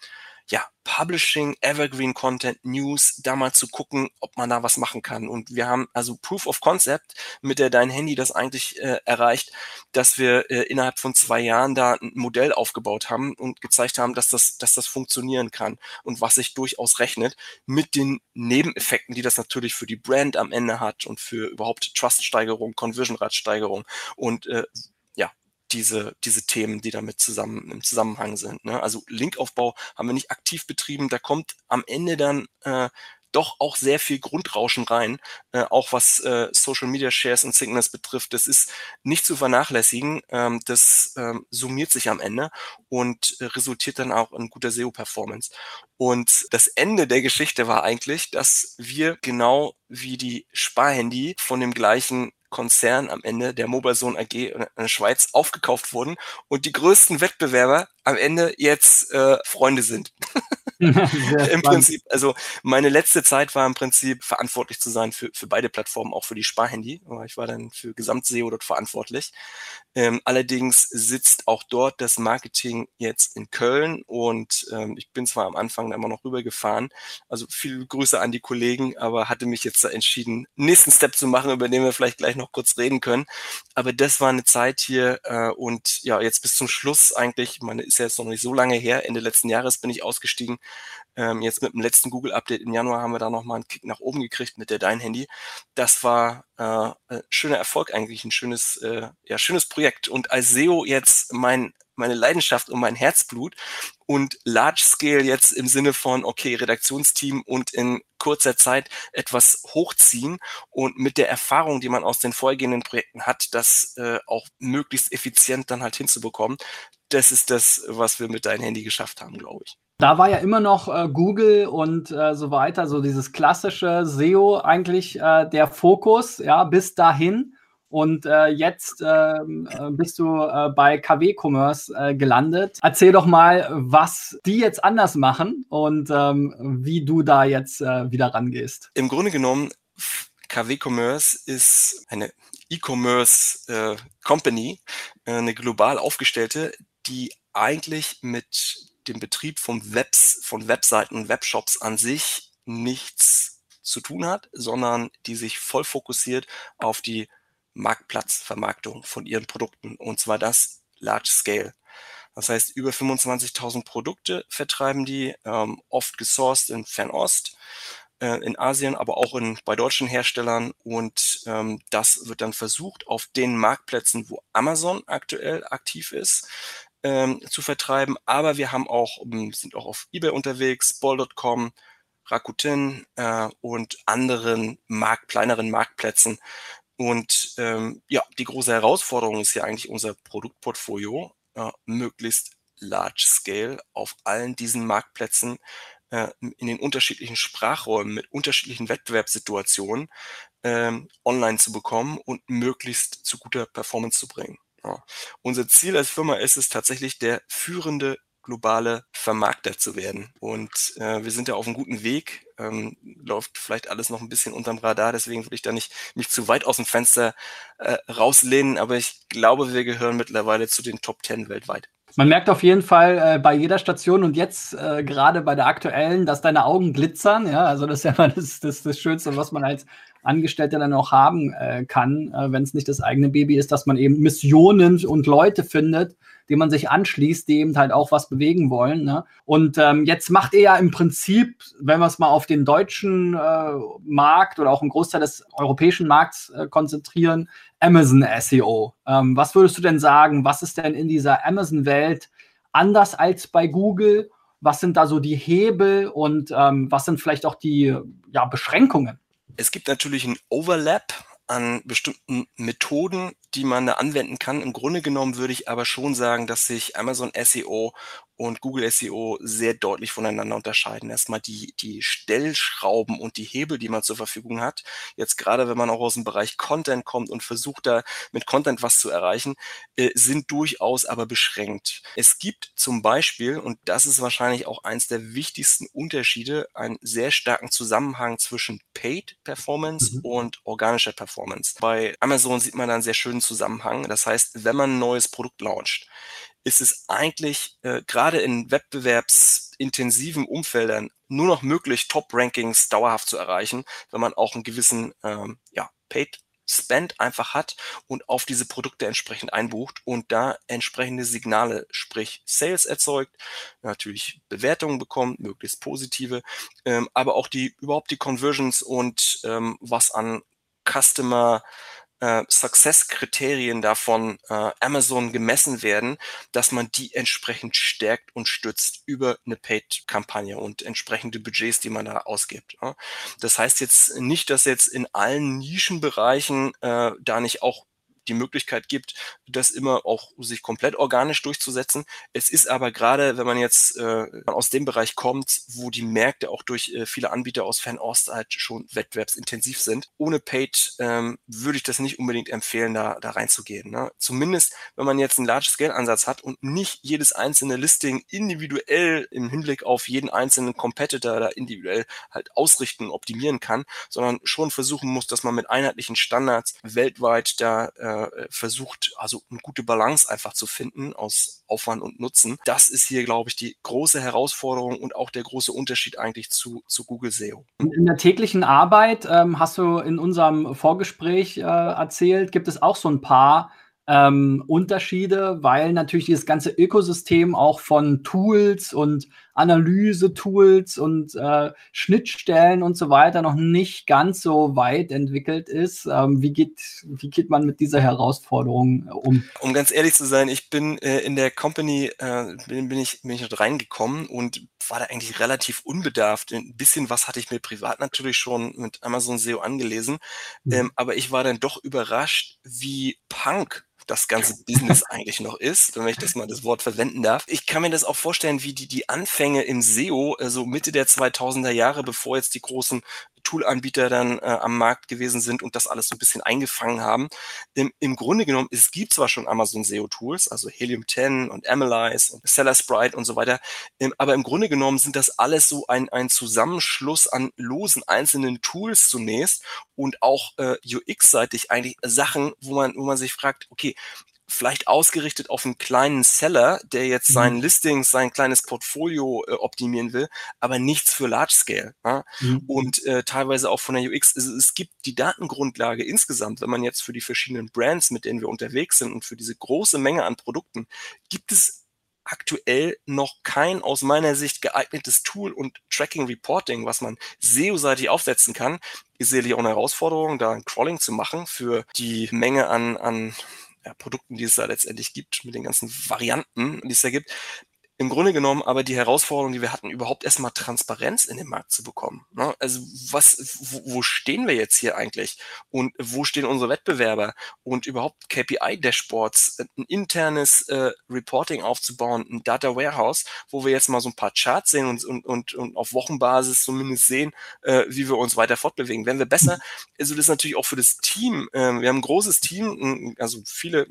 ja, Publishing, Evergreen Content, News, da mal zu gucken, ob man da was machen kann. Und wir haben also Proof of Concept mit der Dein Handy das eigentlich äh, erreicht, dass wir äh, innerhalb von zwei Jahren da ein Modell aufgebaut haben und gezeigt haben, dass das, dass das funktionieren kann und was sich durchaus rechnet mit den Nebeneffekten, die das natürlich für die Brand am Ende hat und für überhaupt Trust-Steigerung, Conversion-Rate-Steigerung und äh, diese, diese Themen, die damit zusammen im Zusammenhang sind. Ne? Also Linkaufbau haben wir nicht aktiv betrieben. Da kommt am Ende dann äh, doch auch sehr viel Grundrauschen rein, äh, auch was äh, Social Media Shares und Signals betrifft. Das ist nicht zu vernachlässigen. Ähm, das ähm, summiert sich am Ende und äh, resultiert dann auch in guter SEO-Performance. Und das Ende der Geschichte war eigentlich, dass wir genau wie die Sparhandy von dem gleichen Konzern am Ende, der Mobilzone AG in der Schweiz, aufgekauft wurden und die größten Wettbewerber am Ende jetzt äh, Freunde sind. Im Prinzip, also meine letzte Zeit war im Prinzip verantwortlich zu sein für, für beide Plattformen, auch für die Sparhandy. Ich war dann für Gesamt-SEO dort verantwortlich. Ähm, allerdings sitzt auch dort das Marketing jetzt in Köln und ähm, ich bin zwar am Anfang da immer noch rübergefahren, also viele Grüße an die Kollegen, aber hatte mich jetzt entschieden, nächsten Step zu machen, über den wir vielleicht gleich noch kurz reden können. Aber das war eine Zeit hier äh, und ja, jetzt bis zum Schluss eigentlich, meine, ist ja jetzt noch nicht so lange her, Ende letzten Jahres bin ich ausgestiegen, ähm, jetzt mit dem letzten Google-Update im Januar haben wir da nochmal einen Kick nach oben gekriegt mit der Dein Handy. Das war äh, ein schöner Erfolg eigentlich, ein schönes, äh, ja, schönes Projekt. Und als SEO jetzt mein, meine Leidenschaft und mein Herzblut und Large Scale jetzt im Sinne von, okay, Redaktionsteam und in kurzer Zeit etwas hochziehen und mit der Erfahrung, die man aus den vorhergehenden Projekten hat, das äh, auch möglichst effizient dann halt hinzubekommen. Das ist das, was wir mit deinem Handy geschafft haben, glaube ich. Da war ja immer noch äh, Google und äh, so weiter, so dieses klassische SEO eigentlich äh, der Fokus, ja, bis dahin. Und äh, jetzt ähm, äh, bist du äh, bei KW Commerce gelandet. Erzähl doch mal, was die jetzt anders machen und ähm, wie du da jetzt wieder rangehst. Im Grunde genommen, KW Commerce ist eine E-Commerce Company, eine global aufgestellte, die eigentlich mit dem Betrieb von Webs, von Webseiten und Webshops an sich nichts zu tun hat, sondern die sich voll fokussiert auf die Marktplatzvermarktung von ihren Produkten und zwar das Large Scale. Das heißt, über 25.000 Produkte vertreiben die, ähm, oft gesourced in Fernost, äh, in Asien, aber auch in, bei deutschen Herstellern. Und ähm, das wird dann versucht, auf den Marktplätzen, wo Amazon aktuell aktiv ist, ähm, zu vertreiben. Aber wir haben auch, ähm, sind auch auf eBay unterwegs, Ball.com, Rakuten äh, und anderen Markt, kleineren Marktplätzen. Und ähm, ja, die große Herausforderung ist ja eigentlich unser Produktportfolio, äh, möglichst large scale auf allen diesen Marktplätzen äh, in den unterschiedlichen Sprachräumen mit unterschiedlichen Wettbewerbssituationen ähm, online zu bekommen und möglichst zu guter Performance zu bringen. Ja. Unser Ziel als Firma ist es tatsächlich, der führende globale Vermarkter zu werden. Und äh, wir sind ja auf einem guten Weg. Ähm, läuft vielleicht alles noch ein bisschen unterm Radar, deswegen würde ich da nicht mich zu weit aus dem Fenster äh, rauslehnen, aber ich glaube, wir gehören mittlerweile zu den Top Ten weltweit. Man merkt auf jeden Fall äh, bei jeder Station und jetzt äh, gerade bei der aktuellen, dass deine Augen glitzern. Ja, also das ist ja mal das, das, das Schönste, was man als Angestellter dann auch haben äh, kann, äh, wenn es nicht das eigene Baby ist, dass man eben Missionen und Leute findet, die man sich anschließt, die eben halt auch was bewegen wollen. Ne? Und ähm, jetzt macht ihr ja im Prinzip, wenn wir es mal auf den deutschen äh, Markt oder auch einen Großteil des europäischen Markts äh, konzentrieren, Amazon SEO. Ähm, was würdest du denn sagen? Was ist denn in dieser Amazon-Welt anders als bei Google? Was sind da so die Hebel und ähm, was sind vielleicht auch die ja, Beschränkungen? Es gibt natürlich ein Overlap an bestimmten Methoden, die man da anwenden kann. Im Grunde genommen würde ich aber schon sagen, dass sich Amazon SEO und Google SEO sehr deutlich voneinander unterscheiden. Erstmal die, die Stellschrauben und die Hebel, die man zur Verfügung hat. Jetzt gerade, wenn man auch aus dem Bereich Content kommt und versucht da mit Content was zu erreichen, äh, sind durchaus aber beschränkt. Es gibt zum Beispiel, und das ist wahrscheinlich auch eins der wichtigsten Unterschiede, einen sehr starken Zusammenhang zwischen Paid Performance mhm. und organischer Performance. Bei Amazon sieht man da einen sehr schönen Zusammenhang. Das heißt, wenn man ein neues Produkt launcht, ist es eigentlich äh, gerade in wettbewerbsintensiven Umfeldern nur noch möglich, Top-Rankings dauerhaft zu erreichen, wenn man auch einen gewissen ähm, ja, Paid Spend einfach hat und auf diese Produkte entsprechend einbucht und da entsprechende Signale, sprich Sales erzeugt, natürlich Bewertungen bekommt, möglichst positive, ähm, aber auch die überhaupt die Conversions und ähm, was an Customer äh, Success-Kriterien davon äh, Amazon gemessen werden, dass man die entsprechend stärkt und stützt über eine Paid-Kampagne und entsprechende Budgets, die man da ausgibt. Ja. Das heißt jetzt nicht, dass jetzt in allen Nischenbereichen äh, da nicht auch die Möglichkeit gibt, das immer auch sich komplett organisch durchzusetzen. Es ist aber gerade, wenn man jetzt äh, aus dem Bereich kommt, wo die Märkte auch durch äh, viele Anbieter aus Fernost halt schon wettbewerbsintensiv sind, ohne Paid ähm, würde ich das nicht unbedingt empfehlen, da, da reinzugehen. Ne? Zumindest, wenn man jetzt einen Large-Scale-Ansatz hat und nicht jedes einzelne Listing individuell im Hinblick auf jeden einzelnen Competitor da individuell halt ausrichten und optimieren kann, sondern schon versuchen muss, dass man mit einheitlichen Standards weltweit da äh, versucht, also eine gute Balance einfach zu finden aus Aufwand und Nutzen. Das ist hier, glaube ich, die große Herausforderung und auch der große Unterschied eigentlich zu, zu Google SEO. In der täglichen Arbeit, ähm, hast du in unserem Vorgespräch äh, erzählt, gibt es auch so ein paar ähm, Unterschiede, weil natürlich dieses ganze Ökosystem auch von Tools und Analyse-Tools und äh, Schnittstellen und so weiter noch nicht ganz so weit entwickelt ist. Ähm, wie, geht, wie geht man mit dieser Herausforderung äh, um? Um ganz ehrlich zu sein, ich bin äh, in der Company, äh, bin, bin, ich, bin ich dort reingekommen und war da eigentlich relativ unbedarft. Ein bisschen was hatte ich mir privat natürlich schon mit Amazon SEO angelesen, mhm. ähm, aber ich war dann doch überrascht, wie Punk das ganze Business eigentlich noch ist, wenn ich das mal das Wort verwenden darf. Ich kann mir das auch vorstellen, wie die, die Anfänge im SEO, so also Mitte der 2000er Jahre, bevor jetzt die großen Tool-Anbieter dann äh, am Markt gewesen sind und das alles so ein bisschen eingefangen haben. Im, Im Grunde genommen, es gibt zwar schon Amazon SEO-Tools, also Helium 10 und Analyze und Seller Sprite und so weiter, ähm, aber im Grunde genommen sind das alles so ein, ein Zusammenschluss an losen einzelnen Tools zunächst und auch äh, UX-seitig eigentlich Sachen, wo man, wo man sich fragt, okay, vielleicht ausgerichtet auf einen kleinen Seller, der jetzt mhm. sein Listings, sein kleines Portfolio äh, optimieren will, aber nichts für Large Scale. Ja? Mhm. Und äh, teilweise auch von der UX. Es, es, gibt die Datengrundlage insgesamt, wenn man jetzt für die verschiedenen Brands, mit denen wir unterwegs sind und für diese große Menge an Produkten, gibt es aktuell noch kein aus meiner Sicht geeignetes Tool und Tracking Reporting, was man SEO-seitig aufsetzen kann. Ist sicherlich auch eine Herausforderung, da ein Crawling zu machen für die Menge an, an ja, Produkten, die es da letztendlich gibt, mit den ganzen Varianten, die es da gibt, im Grunde genommen aber die Herausforderung, die wir hatten, überhaupt erstmal Transparenz in den Markt zu bekommen. Ne? Also was, wo, wo stehen wir jetzt hier eigentlich? Und wo stehen unsere Wettbewerber? Und überhaupt KPI-Dashboards, ein internes äh, Reporting aufzubauen, ein Data Warehouse, wo wir jetzt mal so ein paar Charts sehen und, und, und, und auf Wochenbasis zumindest sehen, äh, wie wir uns weiter fortbewegen. Wenn wir besser, also das ist natürlich auch für das Team, äh, wir haben ein großes Team, also viele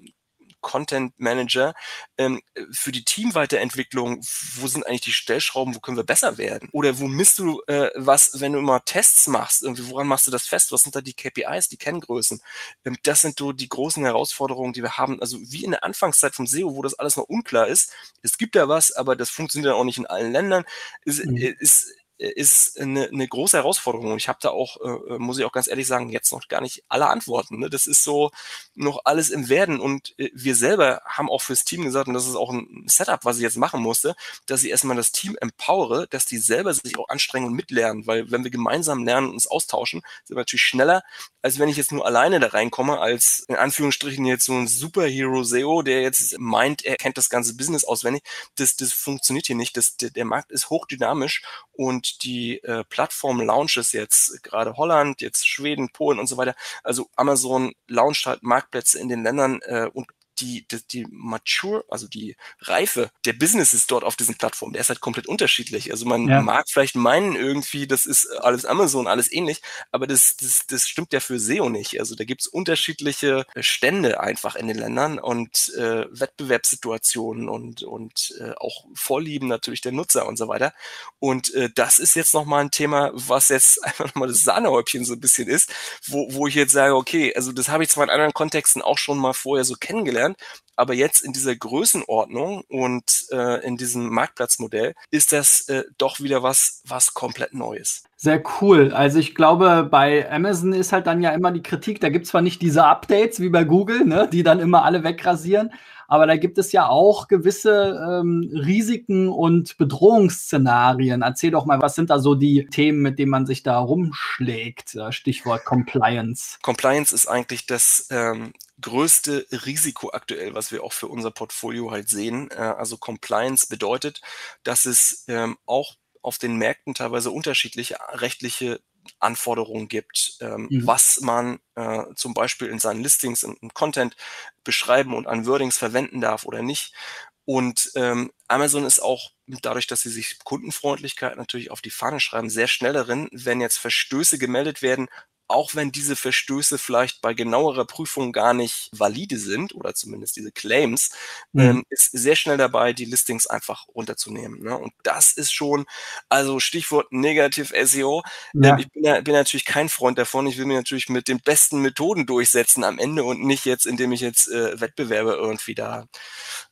Content Manager ähm, für die Teamweiterentwicklung, wo sind eigentlich die Stellschrauben, wo können wir besser werden? Oder wo misst du äh, was, wenn du immer Tests machst? Irgendwie, woran machst du das fest? Was sind da die KPIs, die Kenngrößen? Ähm, das sind so die großen Herausforderungen, die wir haben. Also wie in der Anfangszeit vom SEO, wo das alles noch unklar ist. Es gibt ja was, aber das funktioniert auch nicht in allen Ländern. Ist, mhm. ist ist eine, eine große Herausforderung. Und ich habe da auch, äh, muss ich auch ganz ehrlich sagen, jetzt noch gar nicht alle Antworten. Ne? Das ist so noch alles im Werden. Und äh, wir selber haben auch fürs Team gesagt, und das ist auch ein Setup, was ich jetzt machen musste, dass ich erstmal das Team empowere, dass die selber sich auch anstrengen und mitlernen. Weil wenn wir gemeinsam lernen und uns austauschen, sind wir natürlich schneller, als wenn ich jetzt nur alleine da reinkomme, als in Anführungsstrichen jetzt so ein Superhero SEO, der jetzt meint, er kennt das ganze Business auswendig. Das, das funktioniert hier nicht. Das, der, der Markt ist hochdynamisch und die äh, Plattform-Launches jetzt, gerade Holland, jetzt Schweden, Polen und so weiter, also Amazon launcht halt Marktplätze in den Ländern äh, und die, die, die Mature, also die Reife der Businesses dort auf diesen Plattformen, der ist halt komplett unterschiedlich. Also man ja. mag vielleicht meinen irgendwie, das ist alles Amazon, alles ähnlich, aber das, das, das stimmt ja für SEO nicht. Also da gibt's unterschiedliche Stände einfach in den Ländern und äh, Wettbewerbssituationen und, und äh, auch Vorlieben natürlich der Nutzer und so weiter. Und äh, das ist jetzt nochmal ein Thema, was jetzt einfach nochmal das Sahnehäubchen so ein bisschen ist, wo, wo ich jetzt sage, okay, also das habe ich zwar in anderen Kontexten auch schon mal vorher so kennengelernt, Deutschland. Aber jetzt in dieser Größenordnung und äh, in diesem Marktplatzmodell ist das äh, doch wieder was, was komplett Neues. Sehr cool. Also ich glaube, bei Amazon ist halt dann ja immer die Kritik, da gibt es zwar nicht diese Updates wie bei Google, ne, die dann immer alle wegrasieren, aber da gibt es ja auch gewisse ähm, Risiken und Bedrohungsszenarien. Erzähl doch mal, was sind da so die Themen, mit denen man sich da rumschlägt? Stichwort Compliance. Compliance ist eigentlich das ähm, größte Risiko aktuell, was wir auch für unser Portfolio halt sehen. Äh, also Compliance bedeutet, dass es ähm, auch auf den Märkten teilweise unterschiedliche rechtliche Anforderungen gibt, ähm, mhm. was man äh, zum Beispiel in seinen Listings und Content beschreiben und an Wordings verwenden darf oder nicht. Und ähm, Amazon ist auch dadurch, dass sie sich Kundenfreundlichkeit natürlich auf die Fahne schreiben, sehr schnell darin, wenn jetzt Verstöße gemeldet werden, auch wenn diese Verstöße vielleicht bei genauerer Prüfung gar nicht valide sind oder zumindest diese Claims, mhm. ähm, ist sehr schnell dabei, die Listings einfach runterzunehmen. Ne? Und das ist schon, also Stichwort Negativ SEO. Ja. Ähm, ich bin, ja, bin natürlich kein Freund davon. Ich will mir natürlich mit den besten Methoden durchsetzen am Ende und nicht jetzt, indem ich jetzt äh, Wettbewerbe irgendwie da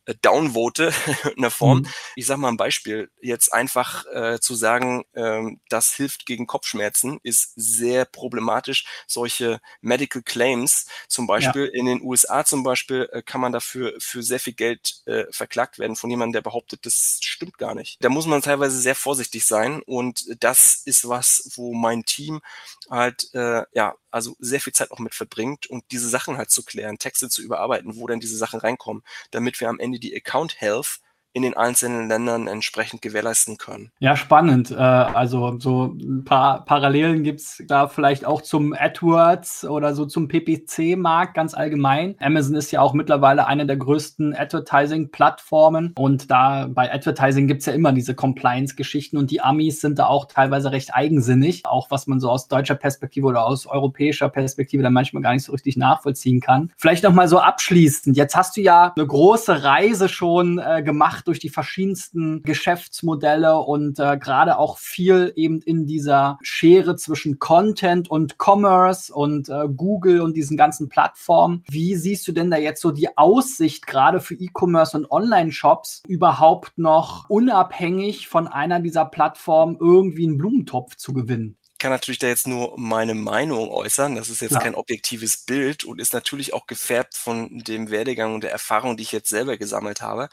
äh, downvote in der Form. Mhm. Ich sage mal ein Beispiel. Jetzt einfach äh, zu sagen, ähm, das hilft gegen Kopfschmerzen, ist sehr problematisch. Solche Medical Claims, zum Beispiel ja. in den USA zum Beispiel, äh, kann man dafür für sehr viel Geld äh, verklagt werden von jemandem, der behauptet, das stimmt gar nicht. Da muss man teilweise sehr vorsichtig sein und das ist was, wo mein Team halt äh, ja also sehr viel Zeit auch mit verbringt und diese Sachen halt zu klären, Texte zu überarbeiten, wo denn diese Sachen reinkommen, damit wir am Ende die Account Health in den einzelnen Ländern entsprechend gewährleisten können. Ja, spannend. Äh, also so ein paar Parallelen gibt es da vielleicht auch zum AdWords oder so zum PPC-Markt ganz allgemein. Amazon ist ja auch mittlerweile eine der größten Advertising-Plattformen und da bei Advertising gibt es ja immer diese Compliance-Geschichten und die Amis sind da auch teilweise recht eigensinnig, auch was man so aus deutscher Perspektive oder aus europäischer Perspektive dann manchmal gar nicht so richtig nachvollziehen kann. Vielleicht nochmal so abschließend. Jetzt hast du ja eine große Reise schon äh, gemacht gemacht durch die verschiedensten Geschäftsmodelle und äh, gerade auch viel eben in dieser Schere zwischen Content und Commerce und äh, Google und diesen ganzen Plattformen. Wie siehst du denn da jetzt so die Aussicht gerade für E-Commerce und Online-Shops überhaupt noch unabhängig von einer dieser Plattformen irgendwie einen Blumentopf zu gewinnen? Kann natürlich da jetzt nur meine Meinung äußern. Das ist jetzt ja. kein objektives Bild und ist natürlich auch gefärbt von dem Werdegang und der Erfahrung, die ich jetzt selber gesammelt habe.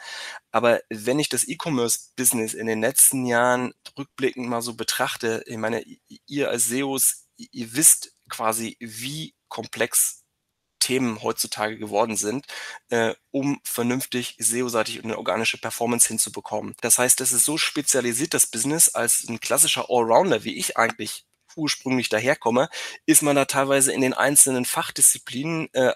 Aber wenn ich das E-Commerce-Business in den letzten Jahren rückblickend mal so betrachte, ich meine, ihr als SEOs, ihr wisst quasi, wie komplex Themen heutzutage geworden sind, äh, um vernünftig SEO-seitig eine organische Performance hinzubekommen. Das heißt, das ist so spezialisiert, das Business, als ein klassischer Allrounder, wie ich eigentlich ursprünglich daherkomme, ist man da teilweise in den einzelnen Fachdisziplinen äh,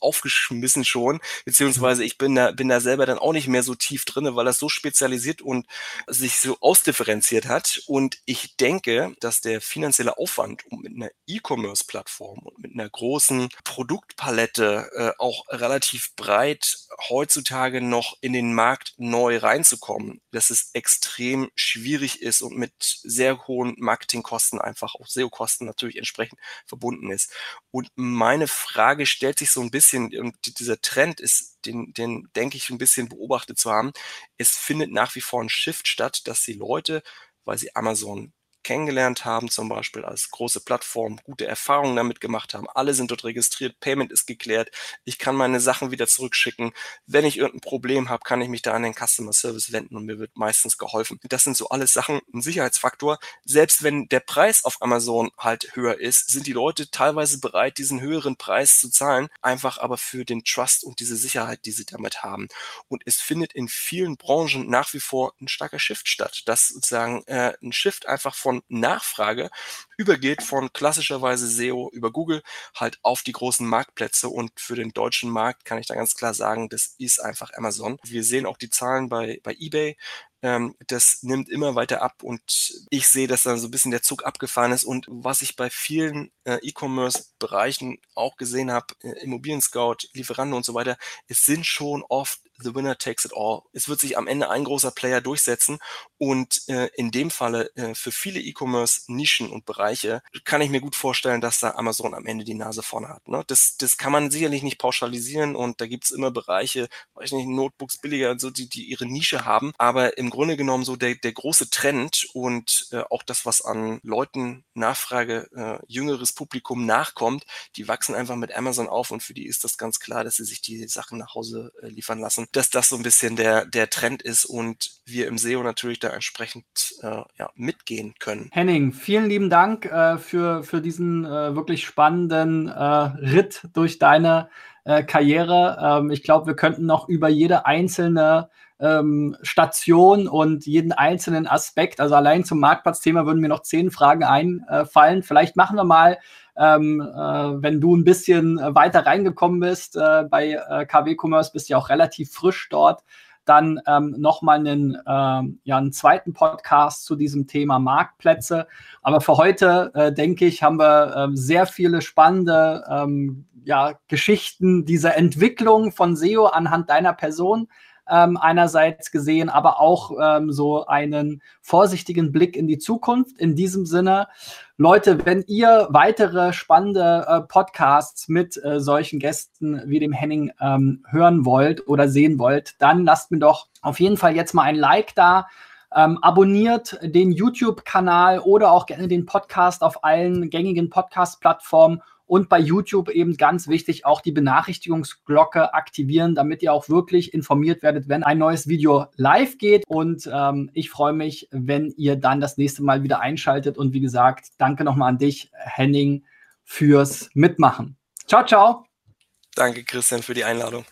aufgeschmissen schon, beziehungsweise ich bin da, bin da selber dann auch nicht mehr so tief drinne, weil das so spezialisiert und sich so ausdifferenziert hat. Und ich denke, dass der finanzielle Aufwand, um mit einer E-Commerce-Plattform und mit einer großen Produktpalette äh, auch relativ breit heutzutage noch in den Markt neu reinzukommen, dass es extrem schwierig ist und mit sehr hohen Marketingkosten einfach auch SEO-Kosten natürlich entsprechend verbunden ist. Und meine Frage stellt sich so ein bisschen, und dieser Trend ist, den, den denke ich ein bisschen beobachtet zu haben, es findet nach wie vor ein Shift statt, dass die Leute, weil sie Amazon kennengelernt haben, zum Beispiel als große Plattform, gute Erfahrungen damit gemacht haben. Alle sind dort registriert, Payment ist geklärt, ich kann meine Sachen wieder zurückschicken. Wenn ich irgendein Problem habe, kann ich mich da an den Customer Service wenden und mir wird meistens geholfen. Das sind so alles Sachen, ein Sicherheitsfaktor. Selbst wenn der Preis auf Amazon halt höher ist, sind die Leute teilweise bereit, diesen höheren Preis zu zahlen, einfach aber für den Trust und diese Sicherheit, die sie damit haben. Und es findet in vielen Branchen nach wie vor ein starker Shift statt, dass sozusagen äh, ein Shift einfach von Nachfrage übergeht von klassischerweise SEO über Google halt auf die großen Marktplätze. Und für den deutschen Markt kann ich da ganz klar sagen, das ist einfach Amazon. Wir sehen auch die Zahlen bei, bei eBay. Ähm, das nimmt immer weiter ab und ich sehe, dass da so ein bisschen der Zug abgefahren ist. Und was ich bei vielen äh, E-Commerce-Bereichen auch gesehen habe, äh, Immobilien Scout, Lieferando und so weiter, es sind schon oft the winner takes it all. Es wird sich am Ende ein großer Player durchsetzen und äh, in dem Falle äh, für viele E-Commerce-Nischen und Bereiche kann ich mir gut vorstellen, dass da Amazon am Ende die Nase vorne hat. Ne? Das, das kann man sicherlich nicht pauschalisieren und da gibt's immer Bereiche, weiß nicht, Notebooks billiger und so, die, die ihre Nische haben. Aber im Grunde genommen so der, der große Trend und äh, auch das, was an Leuten Nachfrage, äh, jüngeres Publikum nachkommt, die wachsen einfach mit Amazon auf und für die ist das ganz klar, dass sie sich die Sachen nach Hause äh, liefern lassen dass das so ein bisschen der, der Trend ist und wir im SEO natürlich da entsprechend äh, ja, mitgehen können. Henning, vielen lieben Dank äh, für, für diesen äh, wirklich spannenden äh, Ritt durch deine äh, Karriere. Ähm, ich glaube, wir könnten noch über jede einzelne ähm, Station und jeden einzelnen Aspekt. Also allein zum Marktplatzthema würden mir noch zehn Fragen einfallen. Vielleicht machen wir mal, ähm, äh, wenn du ein bisschen weiter reingekommen bist äh, bei äh, KW Commerce, bist ja auch relativ frisch dort dann ähm, nochmal einen, ähm, ja, einen zweiten Podcast zu diesem Thema Marktplätze. Aber für heute, äh, denke ich, haben wir ähm, sehr viele spannende ähm, ja, Geschichten dieser Entwicklung von SEO anhand deiner Person ähm, einerseits gesehen, aber auch ähm, so einen vorsichtigen Blick in die Zukunft. In diesem Sinne, Leute, wenn ihr weitere spannende äh, Podcasts mit äh, solchen Gästen wie dem Henning ähm, hören wollt oder sehen wollt, dann lasst mir doch auf jeden Fall jetzt mal ein Like da. Ähm, abonniert den YouTube-Kanal oder auch gerne den Podcast auf allen gängigen Podcast-Plattformen und bei YouTube eben ganz wichtig auch die Benachrichtigungsglocke aktivieren, damit ihr auch wirklich informiert werdet, wenn ein neues Video live geht. Und ähm, ich freue mich, wenn ihr dann das nächste Mal wieder einschaltet. Und wie gesagt, danke nochmal an dich, Henning, fürs Mitmachen. Ciao, ciao. Danke, Christian, für die Einladung.